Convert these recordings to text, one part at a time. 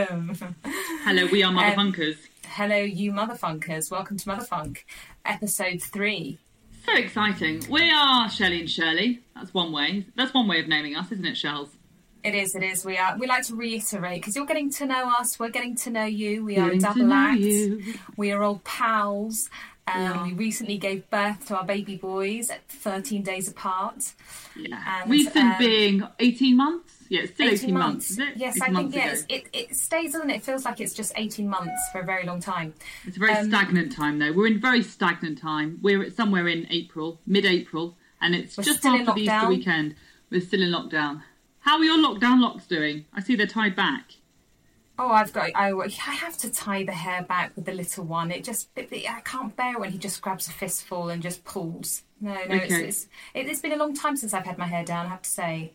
welcome. Hello, we are Um, motherfunkers. Hello, you motherfunkers. Welcome to Motherfunk, episode three. so exciting. We are Shelley and Shirley. That's one way. That's one way of naming us, isn't it, Shells? It is, it is. We are. We like to reiterate because you're getting to know us. We're getting to know you. We are a Getting to double know act. you. We are all pals. Um, Yeah. We recently gave birth to our baby boys at 13 days apart. Yeah. And, Recent um, being 18 months? Yeah, it's still 18, months. is it? Yes, 18 I think months yes. ago. It, it stays, doesn't it? Feels like it's just 18 months for a very long time. It's a very um, stagnant time, though. We're in very stagnant time. We're at somewhere in April, mid-April, and it's just after the Easter weekend. We're still in lockdown. How are your lockdown locks doing? I see they're tied back. Oh, I've got. I, I have to tie the hair back with the little one. It just. It, it- I can't bear it when he just grabs a fistful and just pulls. No, no. Okay. It's, it's, it, it's been a long time since I've had my hair down. I have to say.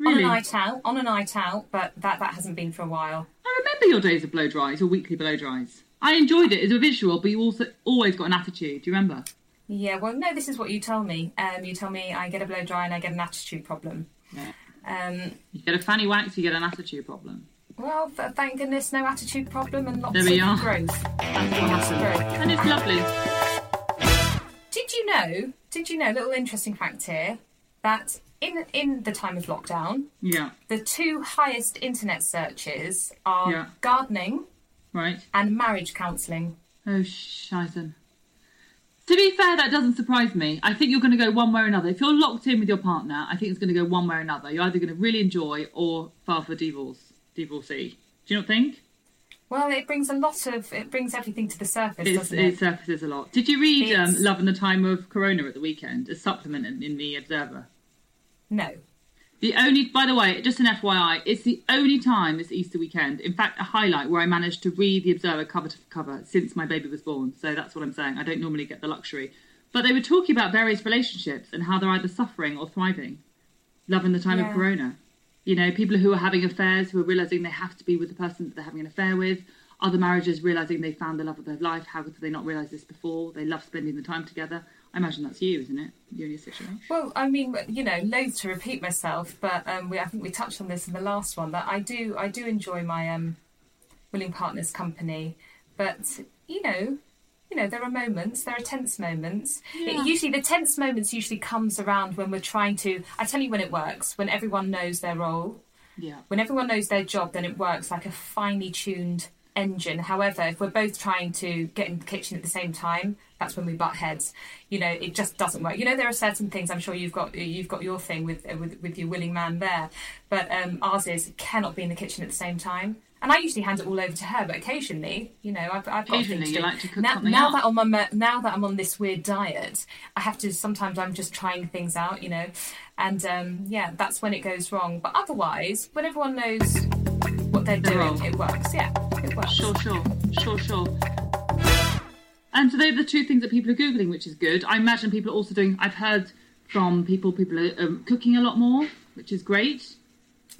On Really? a night out, on a night out, but that that hasn't been for a while. I remember your days of blow dries, or weekly blow dries. I enjoyed it as a visual, but you also always got an attitude. Do you remember? Yeah. Well, no. This is what you tell me. Um, you tell me I get a blow dry and I get an attitude problem. Yeah. Um, You get a fanny wax, you get an attitude problem. Well, th- thank goodness, no attitude problem and lots There we of are. growth. That's what Lots growth. And it's lovely. Did you know? Did you know? Little interesting fact here that in in the time of lockdown, Yeah, the two highest internet searches are Yeah. gardening right. and marriage counselling. Oh, Scheisen. To be fair, that doesn't surprise me. I think you're going to go one way or another. If you're locked in with your partner, I think it's going to go one way or another. You're either going to really enjoy or file for divorce, divorcee. Do you not think? Well, it brings a lot of it brings everything to the surface, It's, doesn't it it? surfaces a lot. Did you read um, Love in the Time of Corona at the weekend, a supplement in, in the Observer? No. The only, by the way, just an FYI, it's the only time this Easter weekend, in fact, a highlight where I managed to read the Observer cover to cover since my baby was born. So that's what I'm saying. I don't normally get the luxury. But they were talking about various relationships and how they're either suffering or thriving. Love in the time Yeah. of Corona. You know, people who are having affairs, who are realizing they have to be with the person that they're having an affair with. Other marriages realizing they found the love of their life. How could they not realize this before? They love spending the time together. I imagine that's you, isn't it? You and your situation. Well, I mean, you know, loath to repeat myself, but um, we, I think we touched on this in the last one that I do, I do enjoy my um, willing partner's company, but you know, you know, there are moments, there are tense moments. Yeah. It usually, the tense moments usually comes around when we're trying to. I tell you when it works when everyone knows their role, Yeah. when everyone knows their job, then it works like a finely tuned engine. However, if we're both trying to get in the kitchen at the same time, that's when we butt heads. You know, it just doesn't work. You know, there are certain things. I'm sure you've got you've got your thing with with, with your willing man there, but um, ours is cannot be in the kitchen at the same time. And I usually hand it all over to her, but occasionally, you know, I've, I've got a thing Occasionally to you do. like to cook now, now that I'm on my, now that I'm on this weird diet, I have to. Sometimes I'm just trying things out, you know, and um, yeah, that's when it goes wrong. But otherwise, when everyone knows what they're They're doing, wrong. it works. Yeah, it works. Sure, sure, sure, sure. And so they're the two things that people are googling, which is good. I imagine people are also doing. I've heard from people people are um, cooking a lot more, which is great.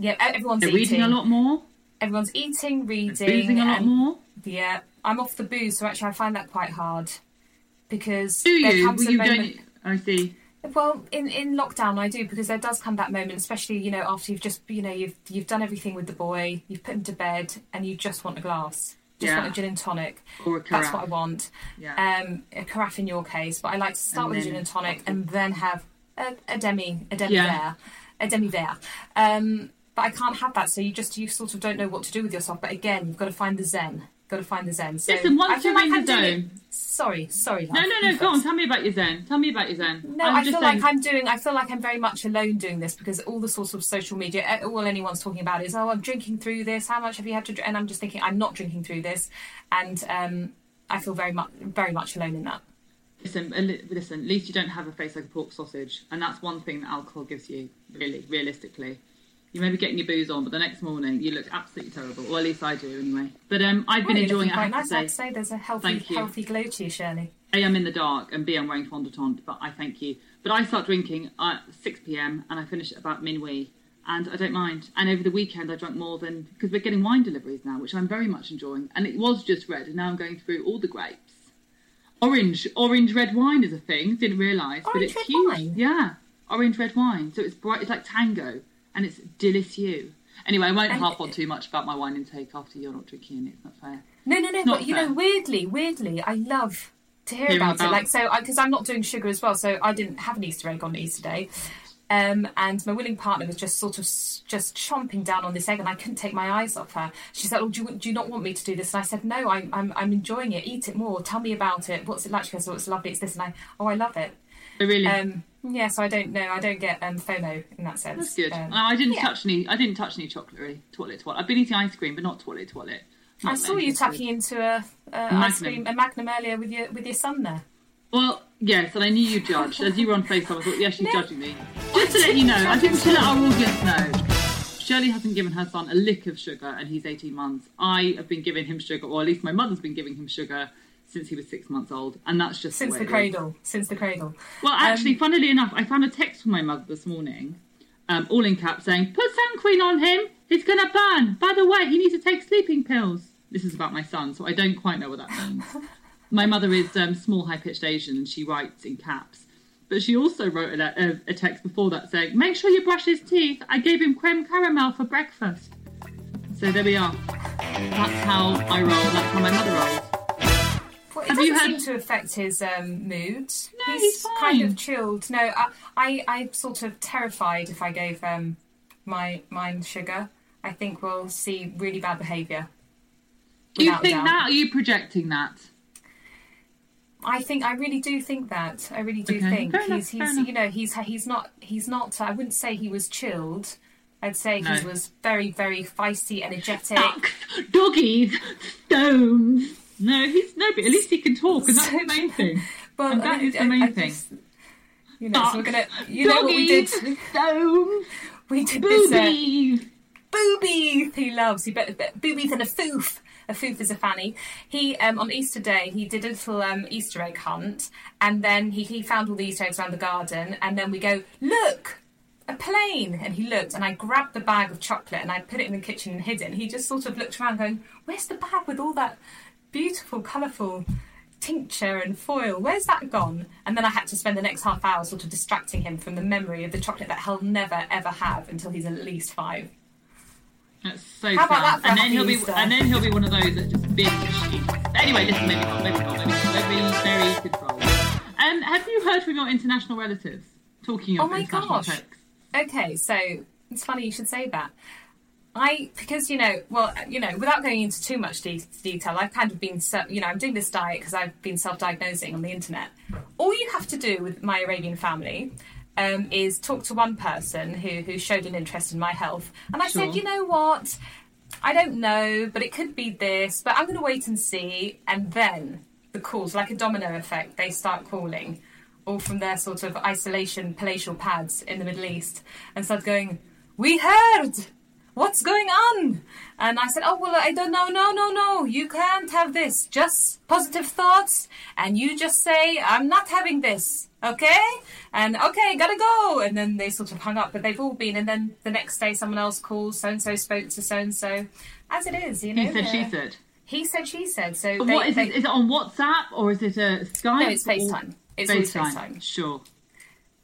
Yeah, everyone's They're eating. reading a lot more, Everyone's eating, reading, boozing a lot and more. yeah, I'm off the booze, so actually I find that quite hard because Do there you? comes Well, a you moment. don't. I see. Well, in, in lockdown, I do because there does come that moment, especially you know after you've just you know you've you've done everything with the boy, you've put him to bed, and you just want a glass, just Yeah. want a gin and tonic. Or a carafe. That's what I want. Yeah. Um, a carafe in your case, but I like to start And with a gin and tonic and then have a, a demi, a demi Yeah. verre, a demi verre. Um, but I can't have that, so you just you sort of don't know what to do with yourself. But again, you've got to find the zen. Got to find the zen. So Listen, once I you're in like the I'm doing. zone- Sorry, sorry. no, no, no. Go on. Tell me about your zen. Tell me about your zen. No, I'm I just feel saying, like I'm doing. I feel like I'm very much alone doing this because all the sorts of social media, eh, all anyone's talking about is, oh, I'm drinking through this. How much have you had to? Drink? And I'm just thinking, I'm not drinking through this, and um, I feel very much, very much alone in that. Listen, listen. At least you don't have a face like a pork sausage, and that's one thing that alcohol gives you. Really, realistically, you may be getting your booze on, but the next morning you look absolutely terrible. Or at least I do, anyway. But um, I've been enjoying it. quite nice. to I say. have to say, there's a healthy, healthy glow to you, Shirley. A, I'm in the dark, and B, I'm wearing fondant, but I thank you. But I start drinking at 6 pm and I finish at about minuit, and I don't mind. And over the weekend, I drank more than because we're getting wine deliveries now, which I'm very much enjoying. And it was just red, and now I'm going through all the grapes. Orange, orange red wine is a thing. Didn't realise, but it's red huge. wine? Yeah, orange red wine. So it's bright. It's like tango, and it's delicious. Anyway, I won't And- harp on too much about my wine intake after you're not drinking any. It's not fair. No, no, no. not But you know, weirdly, weirdly, I love to hear Hearing about, about- it. Like, so because I'm not doing sugar as well, so I didn't have an Easter egg on Easter Day. Um, and my willing partner was just sort of just chomping down on this egg, and I couldn't take my eyes off her. She said, "Oh, do you, do you not want me to do this?" And I said, "No, I'm, I'm, I'm enjoying it. Eat it more. Tell me about it. What's it like?" She goes, "Oh, it's lovely. It's this." And I, "Oh, I love it." Really, Um, yeah, so I don't know. I don't get um, FOMO in that sense. that's good. Um, I didn't yeah. touch any. I didn't touch any chocolate. Really, toilet, toilet. I've been eating ice cream, but not toilet, toilet. I saw you tucking into a, a ice cream, a Magnum earlier with your with your son there. Well, yes, and I knew you judged. As you were on FaceTime, I thought, yes, she's judging me. Just to let you know, I think to let our audience know, Shirley hasn't given her son a lick of sugar and he's 18 months. I have been giving him sugar, or at least my mother's been giving him sugar since he was six months old, and that's just Since way the it is. cradle. Since the cradle. Well, actually, Um, funnily enough, I found a text from my mother this morning, um, all in caps, saying, "Put sun cream on him. He's gonna burn. By the way, he needs to take sleeping pills." This is about my son, so I don't quite know what that means. my mother is um, small, high-pitched Asian, and she writes in caps. But she also wrote a, a, a text before that saying, "Make sure you brush his teeth. I gave him creme caramel for breakfast." So there we are. That's how I roll. That's how my mother rolls. Well, it Have you had- to affect his um, mood. No, he's, he's kind of chilled. No, I, I, I'm sort of terrified if I gave um, my mine sugar. I think we'll see really bad behaviour. You think that? Are you projecting that? I think I really do think that. I really do Okay, think fair he's fair he's you know he's he's not he's not. I wouldn't say he was chilled. I'd say No. he was very very feisty, energetic. ducks, doggies, stones. No, he's no, but at least he can talk, and that's the main thing. Well, And that I- is the main I thing. just- you know, so we're gonna. You know what we did? stones, We did this. Uh, boobies. boobies he loves. He bet, bet boobies and a foof. A foof is a fanny. He um, on Easter Day he did a little um, Easter egg hunt, and then he, he found all the Easter eggs around the garden, and then we go look. A plane, and he looked, and I grabbed the bag of chocolate and I put it in the kitchen and hid it. And he just sort of looked around, going, "Where's the bag with all that beautiful, colourful tincture and foil? Where's that gone?" And then I had to spend the next half hour sort of distracting him from the memory of the chocolate that he'll never ever have until he's at least five. That's so How about sad. And then he'll be, and then he'll be one of those that just binge. eats. Anyway, listen, maybe not, maybe not, maybe not. Very, very controlled. Um, have you heard from your international relatives? Talking of Oh my international gosh. texts. Okay, so it's funny you should say that. I because you know, well, you know, without going into too much de- detail, I've kind of been, se- you know, I'm doing this diet because I've been self-diagnosing on the internet. All you have to do with my Arabian family um, is talk to one person who who showed an interest in my health, and I Sure. said, you know what, I don't know, but it could be this, but I'm going to wait and see, and then the calls, like a domino effect, they start calling all from their sort of isolation palatial pads in the Middle East and start going, We heard! What's going on? And I said, Oh, well, I don't know. No, no, no. You can't have this. Just positive thoughts. And you just say, I'm not having this. Okay? And okay, gotta go. And then they sort of hung up, but they've all been. And then the next day, someone else calls, so and so spoke to so and so. As it is, you know. He said, she said. He said, she said. So they, what is they, it? Is it on WhatsApp or is it a Skype? No, it's FaceTime. It's always FaceTime. Sure.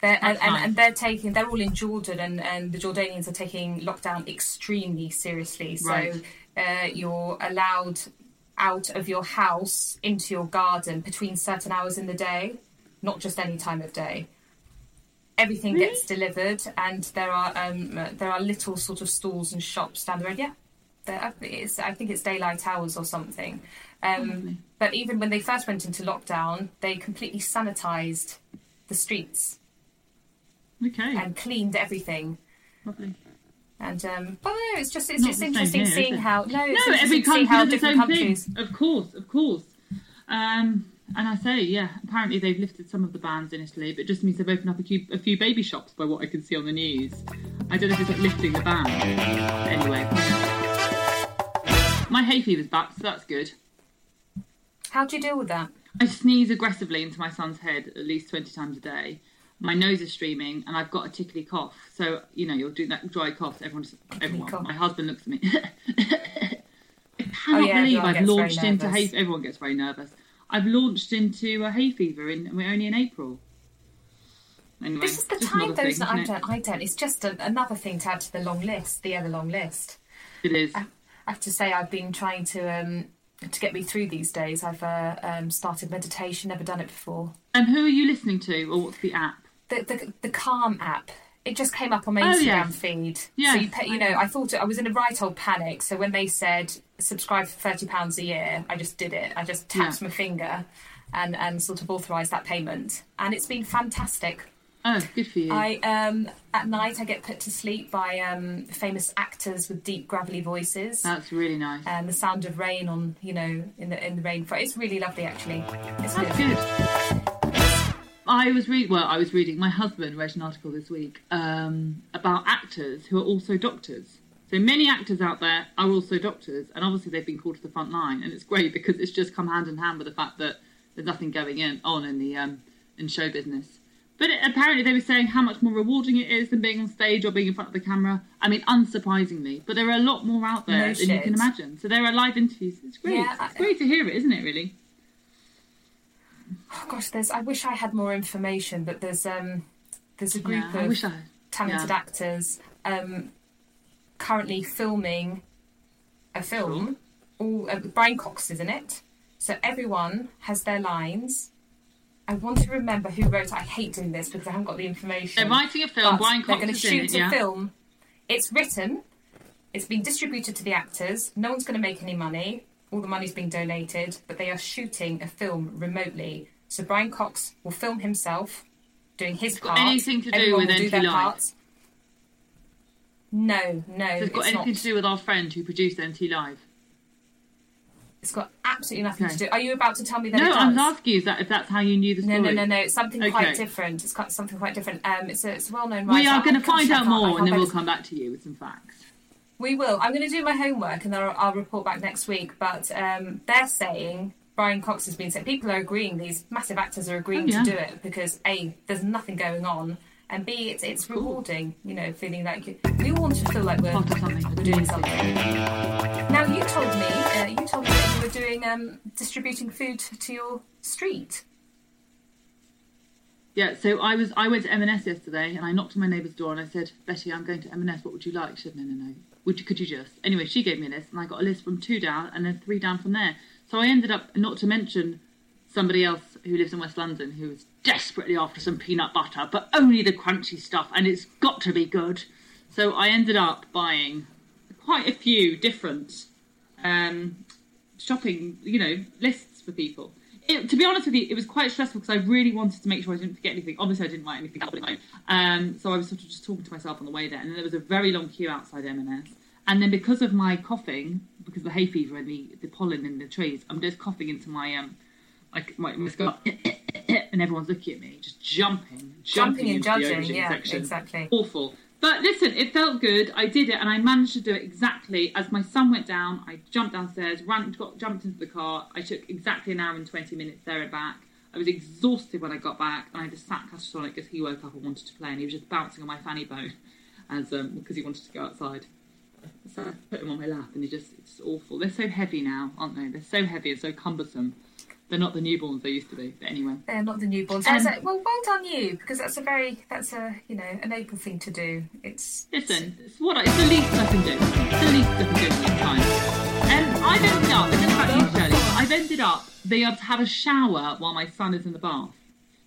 They're, and, and, and they're taking they're all in Jordan and, and the Jordanians are taking lockdown extremely seriously. So Right. uh, you're allowed out of your house into your garden between certain hours in the day, not just any time of day. Everything Really? gets delivered, and there are um, there are little sort of stalls and shops down the road. Yeah, there, it's, I think it's daylight hours or something. Um, but even when they first went into lockdown, they completely sanitized the streets Okay. and cleaned everything. Lovely. And um, well, no, it's just it's Not just interesting here, seeing it? how no, it's No, interesting every country how does the different countries. thing. Of course, of course. Um, and I say, yeah, apparently they've lifted some of the bans in Italy, but it just means they've opened up a few, a few baby shops by what I can see on the news. I don't know if it's like lifting the ban. Anyway. My hay fever's back, so that's good. How do you deal with that? I sneeze aggressively into my son's head at least 20 times a day. My nose is streaming and I've got a tickly cough. So, you know, you'll do that dry cough. Everyone, just, everyone. cough. My husband looks at me. I Oh, cannot yeah, believe I've launched into hay. Everyone gets very nervous. I've launched into a hay fever and we're only in April. Anyway, This is the time, though, thing? I don't. I don't. It's just a, another thing to add to the long list, the ever long list. It is. I have to say, I've been trying to um, to get me through these days. I've uh, um, started meditation. Never done it before. And who are you listening to, or what's the app? The the, the Calm app. It just came up on my Oh, Instagram yes. feed. So you, pay, you know. I thought I was in a right old panic. So when they said subscribe for thirty pounds a year, I just did it. I just tapped Yeah. my finger, and and sort of authorised that payment, and it's been fantastic. Oh, good for you. I um at night I get put to sleep by um famous actors with deep gravelly voices. That's really nice. and the sound of rain on you know in the in the rain it's really lovely actually it's That's good. good. I was read well. I was reading. My husband read an article this week um, about actors who are also doctors. So many actors out there are also doctors, and obviously they've been called to the front line, and it's great because it's just come hand in hand with the fact that there's nothing going in, on in the um, in show business. But it, apparently they were saying how much more rewarding it is than being on stage or being in front of the camera. I mean, unsurprisingly, but there are a lot more out there No than you can imagine. So there are live interviews. It's great. Yeah, it's great to hear it, isn't it? Really. Oh gosh there's i wish i had more information but there's um there's a group Yeah, I of wish I. talented yeah. actors um currently filming a film all uh, brian cox is in it so everyone has their lines I want to remember who wrote it. I hate doing this because I haven't got the information. They're writing a film. Brian they're going to shoot it. a film. It's written. It's been distributed to the actors. No one's going to make any money. All the money's being donated, but they are shooting a film remotely. So Brian Cox will film himself doing his part. anything to do Everyone with will do NT their Live? parts. No, no, So it's got anything not. to do with our friend who produced NT Live. It's got absolutely nothing Okay. to do. Are you about to tell me that No, it does? I'm asking you that if that's how you knew the No, story. no, no, no. It's something Okay. quite different. It's got something quite different. Um, it's a, it's a well-known writer. We are going to find I out can't- I more, can't and then we'll come back to you with some facts. We will. I'm going to do my homework, and then I'll, I'll report back next week. But um, they're saying Brian Cox has been saying people are agreeing. These massive actors are agreeing Oh, yeah. to do it because a there's nothing going on, and b it's it's rewarding. You know, feeling like you, we all want to feel like we're, Part of something. we're doing something. Now you told me uh, you told me that you were doing um, distributing food to your street. Yeah, so I was I went to M&S yesterday, and I knocked on my neighbour's door, and I said, Betty, I'm going to M&S. What would you like? She said, No, no, no. Would you? Could you just? Anyway, she gave me a list, and I got a list from two down, and then three down from there. So I ended up, not to mention somebody else who lives in West London who was desperately after some peanut butter, but only the crunchy stuff, and it's got to be good. So I ended up buying quite a few different um, shopping, you know, lists for people. It, to be honest with you, it was quite stressful because I really wanted to make sure I didn't forget anything. Obviously, I didn't write anything. Um, so I was sort of just talking to myself on the way there, and then there was a very long queue outside M&S. And then because of my coughing, because of the hay fever and the, the pollen in the trees, I'm just coughing into my um, like my, my skull, and everyone's looking at me, just jumping, Jumping and into the judging, yeah, section. exactly. Awful. But listen, it felt good. I did it, and I managed to do it exactly as my son went down. I jumped downstairs, ran, got, jumped into the car. I took exactly an hour and twenty minutes there and back. I was exhausted when I got back, and I just sat Catatonic because he woke up and wanted to play, and he was just bouncing on my fanny bone as um, because he wanted to go outside. So I put them on my lap, and he just it's awful. They're so heavy now, aren't they? They're so heavy and so cumbersome. They're not the newborns they used to be. But anyway, They're not the newborns. Um, So- well, well done you, because that's a very that's a you know an able thing to do. It's Listen, it's what I, it's the least I can do. It's the least I can do in this time. And I've ended up, I don't know about you, Shirley, but I've ended up being able to have a shower while my son is in the bath.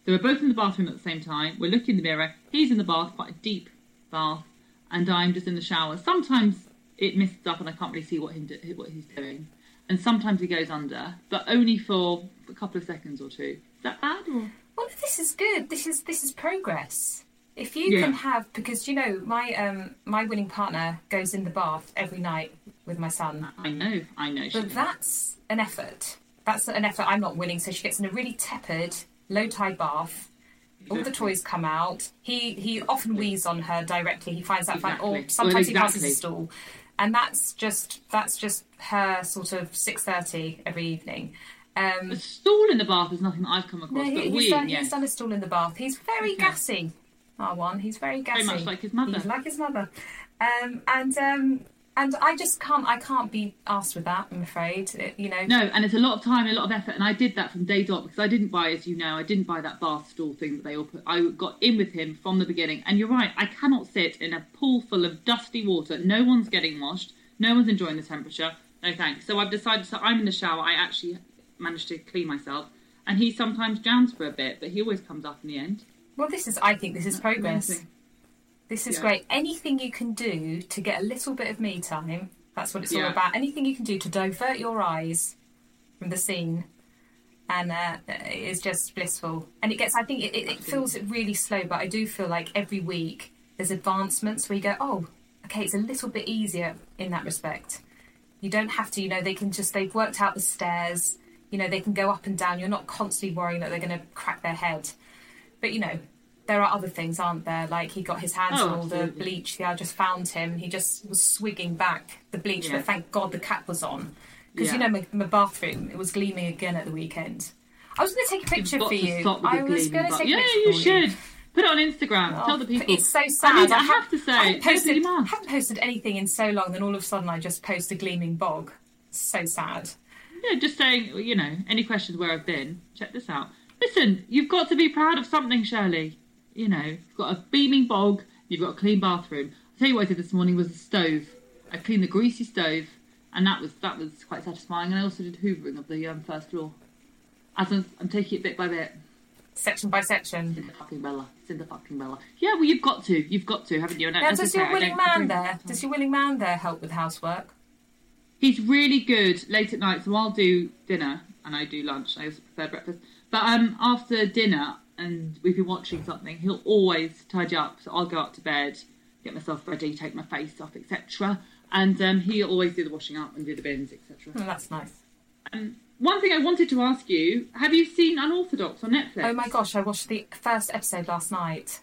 So we're both in the bathroom at the same time. We're looking in the mirror. He's in the bath, quite a deep bath, and I'm just in the shower. Sometimes it mists up and I can't really see what him do, what he's doing. And sometimes he goes under, but only for a couple of seconds or two. Is that bad? Or? well, this is good. This is this is progress. If you Yeah. can have, because you know my um my winning partner goes in the bath every night with my son, I know, I know. but that's an effort. That's an effort. I'm not winning, so she gets in a really tepid, low tide bath. All the toys come out. He he often wheezes on her directly. He finds that fun, or sometimes Well, he passes a exactly. stool, and that's just that's just her sort of six thirty every evening. Um, A stool in the bath is nothing that I've come no, across, he, but he's, we, done, yes. he's done a stool in the bath. He's very Okay. gassy. R one. He's very gassy. Very much like his mother. He's like his mother. Um, and um, And I just can't. I can't be asked with that. I'm afraid. It- you know. No, and it's a lot of time, a lot of effort, and I did that from day dot because I didn't buy, as you know, I didn't buy that bath stall thing that they all put. I got in with him from the beginning, and you're right. I cannot sit in a pool full of dusty water. No one's getting washed. No one's enjoying the temperature. No thanks. So I've decided. So I'm in the shower. I actually managed to clean myself, and he sometimes drowns for a bit, but he always comes up in the end. Well, this is. I think this is progress. Amazing. This is Yeah. great. Anything you can do to get a little bit of me time. That's what it's all about. Anything you can do to divert your eyes from the scene, and uh, it is just blissful. And it gets. I think it, it, it feels really slow, but I do feel like every week there's advancements where you go, oh, okay, it's a little bit easier in that respect. You don't have to. You know, they can just. They've worked out the stairs. You know, they can go up and down. You're not constantly worrying that they're going to crack their head. But you know, there are other things, aren't there? Like he got his hands Oh, on all the bleach. Yeah, I just found him. He just was swigging back the bleach, Yeah. but thank God the cap was on. Because you know, my, my bathroom it was gleaming again at the weekend. I was going to take a picture for you. I was going to take a Yeah, you should. Put it on Instagram. Oh, Tell the people. It's so sad. I mean, I ha- have to say, I haven't posted, must. haven't posted anything in so long. Then all of a sudden, I just post a gleaming bog. So sad. Yeah, just saying, you know, any questions where I've been, check this out. Listen, you've got to be proud of something, Shirley. You know, you've got a beaming bog, you've got a clean bathroom. I'll tell you what I did this morning was the stove. I cleaned the greasy stove, and that was that was quite satisfying. And I also did hoovering of the um, first floor. As I'm, I'm taking it bit by bit. Section by section. Cinda fucking Bella. Cinda fucking Bella. Yeah, well, you've got to. You've got to, haven't you? And Now, does your willing man there? Does your willing man there help with housework? He's really good late at night, so I'll do dinner and I do lunch. I also prepare breakfast. But um, after dinner, and we've been watching something, he'll always tidy up. So I'll go up to bed, get myself ready, take my face off, etc. And um, he'll always do the washing up and do the bins, etc. Oh, that's nice. Um, one thing I wanted to ask you: Have you seen Unorthodox on Netflix? Oh my gosh, I watched the first episode last night.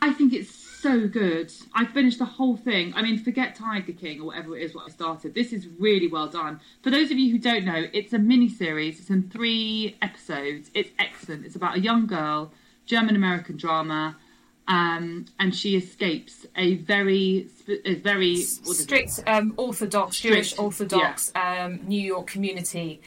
I think it's so good. I finished the whole thing. I mean, forget Tiger King or whatever it is what I started. This is really well done. For those of you who don't know, it's a mini series. It's in three episodes. It's excellent. It's about a young girl, German American drama, um, and she escapes a very, a very what is it? Strict um, Orthodox, Strict, Jewish Orthodox um, New York community.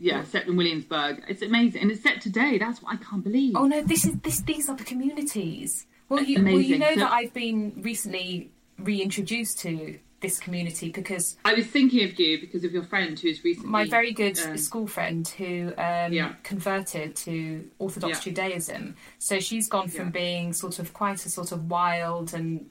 yeah, set in Williamsburg. It's amazing, and it's set today. That's what I can't believe. Oh no, this is this. These are the communities. Well, you well, you know So- that I've been recently reintroduced to this community because I was thinking of you because of your friend who's recently my very good um, school friend who um, Yeah. converted to Orthodox Yeah. Judaism. So she's gone from Yeah. being sort of quite a sort of wild and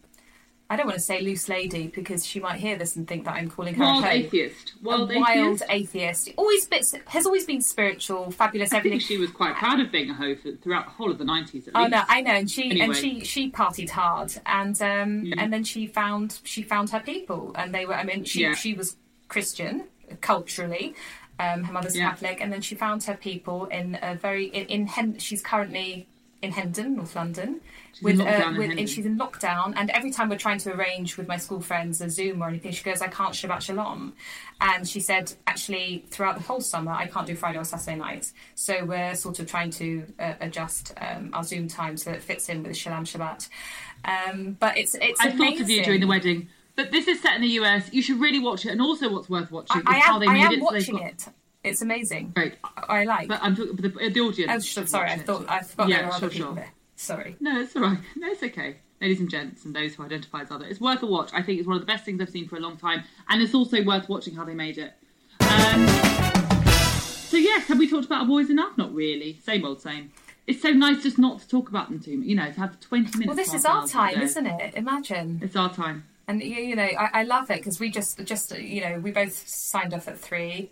I don't want to say loose lady because she might hear this and think that I'm calling her wild a atheist. Wild a wild atheist. atheist. Always bits has always been spiritual, fabulous, I everything. think she was quite proud of being a hoe for, throughout the whole of the nineties. At Oh least. no, I know, and she and she she partied hard, and um Yeah. and then she found she found her people, and they were. I mean, she Yeah. she was Christian culturally. Um, her mother's Yeah. Catholic, and then she found her people in a very in, in Hen- she's currently in Hendon, North London, She's with, in with Hendon. she's in lockdown. And every time we're trying to arrange with my school friends a Zoom or anything, she goes, "I can't Shabbat Shalom," and she said, actually, throughout the whole summer, I can't do Friday or Saturday nights. So we're sort of trying to uh, adjust um, our Zoom time so that it fits in with the Shalom Shabbat. Um, but it's it's I thought of you amazing. during the wedding. But this is set in the US. You should really watch it. And also, what's worth watching I, I is how am, they I made am it. so they've watching got- it. It's amazing. Great. I, I like. But I'm talking the, the audience. oh, sorry, I it. thought I forgot Yeah, there were sure, sure. there. Sorry. No, it's all right. No, it's okay. Ladies and gents, and those who identify as other. It's worth a watch. I think it's one of the best things I've seen for a long time. And it's also worth watching how they made it. Um, so, yes, have we talked about our boys enough? Not really. Same old same. It's so nice just not to talk about them too much. You know, to have 20 minutes. Well, this is our time, isn't it? Imagine. It's our time. And you, you know, I, I love it because we just, just you know, we both signed off at three.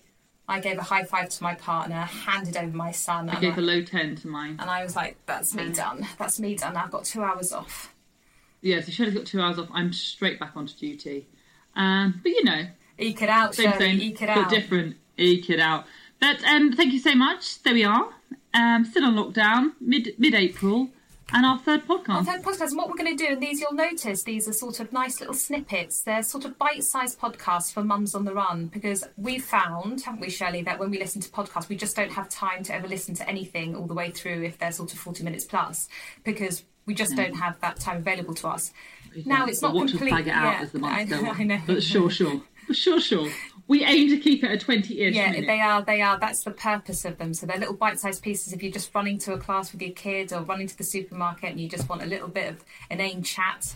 I gave a high five to my partner, handed over my son, I and gave I, a low 10 to mine. and I was like, "That's me done. That's me done. I've got two hours off." Yeah, so Shelley's got two hours off. I'm straight back onto duty. Um, but you know, Eke it out, same Shirley. thing, Eke it out. different. Eke it out. But um, thank you so much. There we are. Um, still on lockdown, mid mid April, and our third podcast. Our third podcast, and what we're going to do, and these you'll notice, these are sort of nice little snippets. They're sort of bite-sized podcasts for mums on the run because we've found, haven't we, Shirley, that when we listen to podcasts, we just don't have time to ever listen to anything all the way through if they're sort of 40 minutes plus because we just don't have that time available to us. Now it's not complete- bag it out yeah, as the months I go know, on. I know. But sure, sure, sure, sure. We aim to keep it a twenty-ish Yeah, minute. they are. They are. That's the purpose of them. So they're little bite-sized pieces. If you're just running to a class with your kids or running to the supermarket and you just want a little bit of inane chat,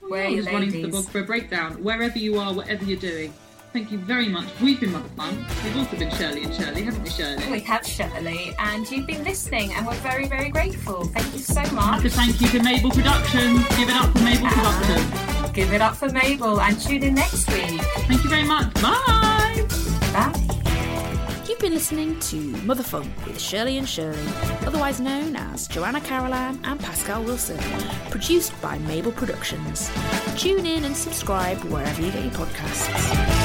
where are you just running to the blog for a breakdown. Wherever you are, whatever you're doing. Thank you very much. We've been Motherfunk. We've also been Shirley and Shirley, haven't we, Shirley? We have Shirley, and you've been listening, and we're very, very grateful. Thank you so much. could thank you to Mabel Productions. Give it up for Mabel Productions. Give it up for Mabel, and tune in next week. Thank you very much. Bye. Bye. You've been listening to Motherfunk with Shirley and Shirley, otherwise known as Joanna Carolan and Pascal Wilson, produced by Mabel Productions. Tune in and subscribe wherever you get your podcasts.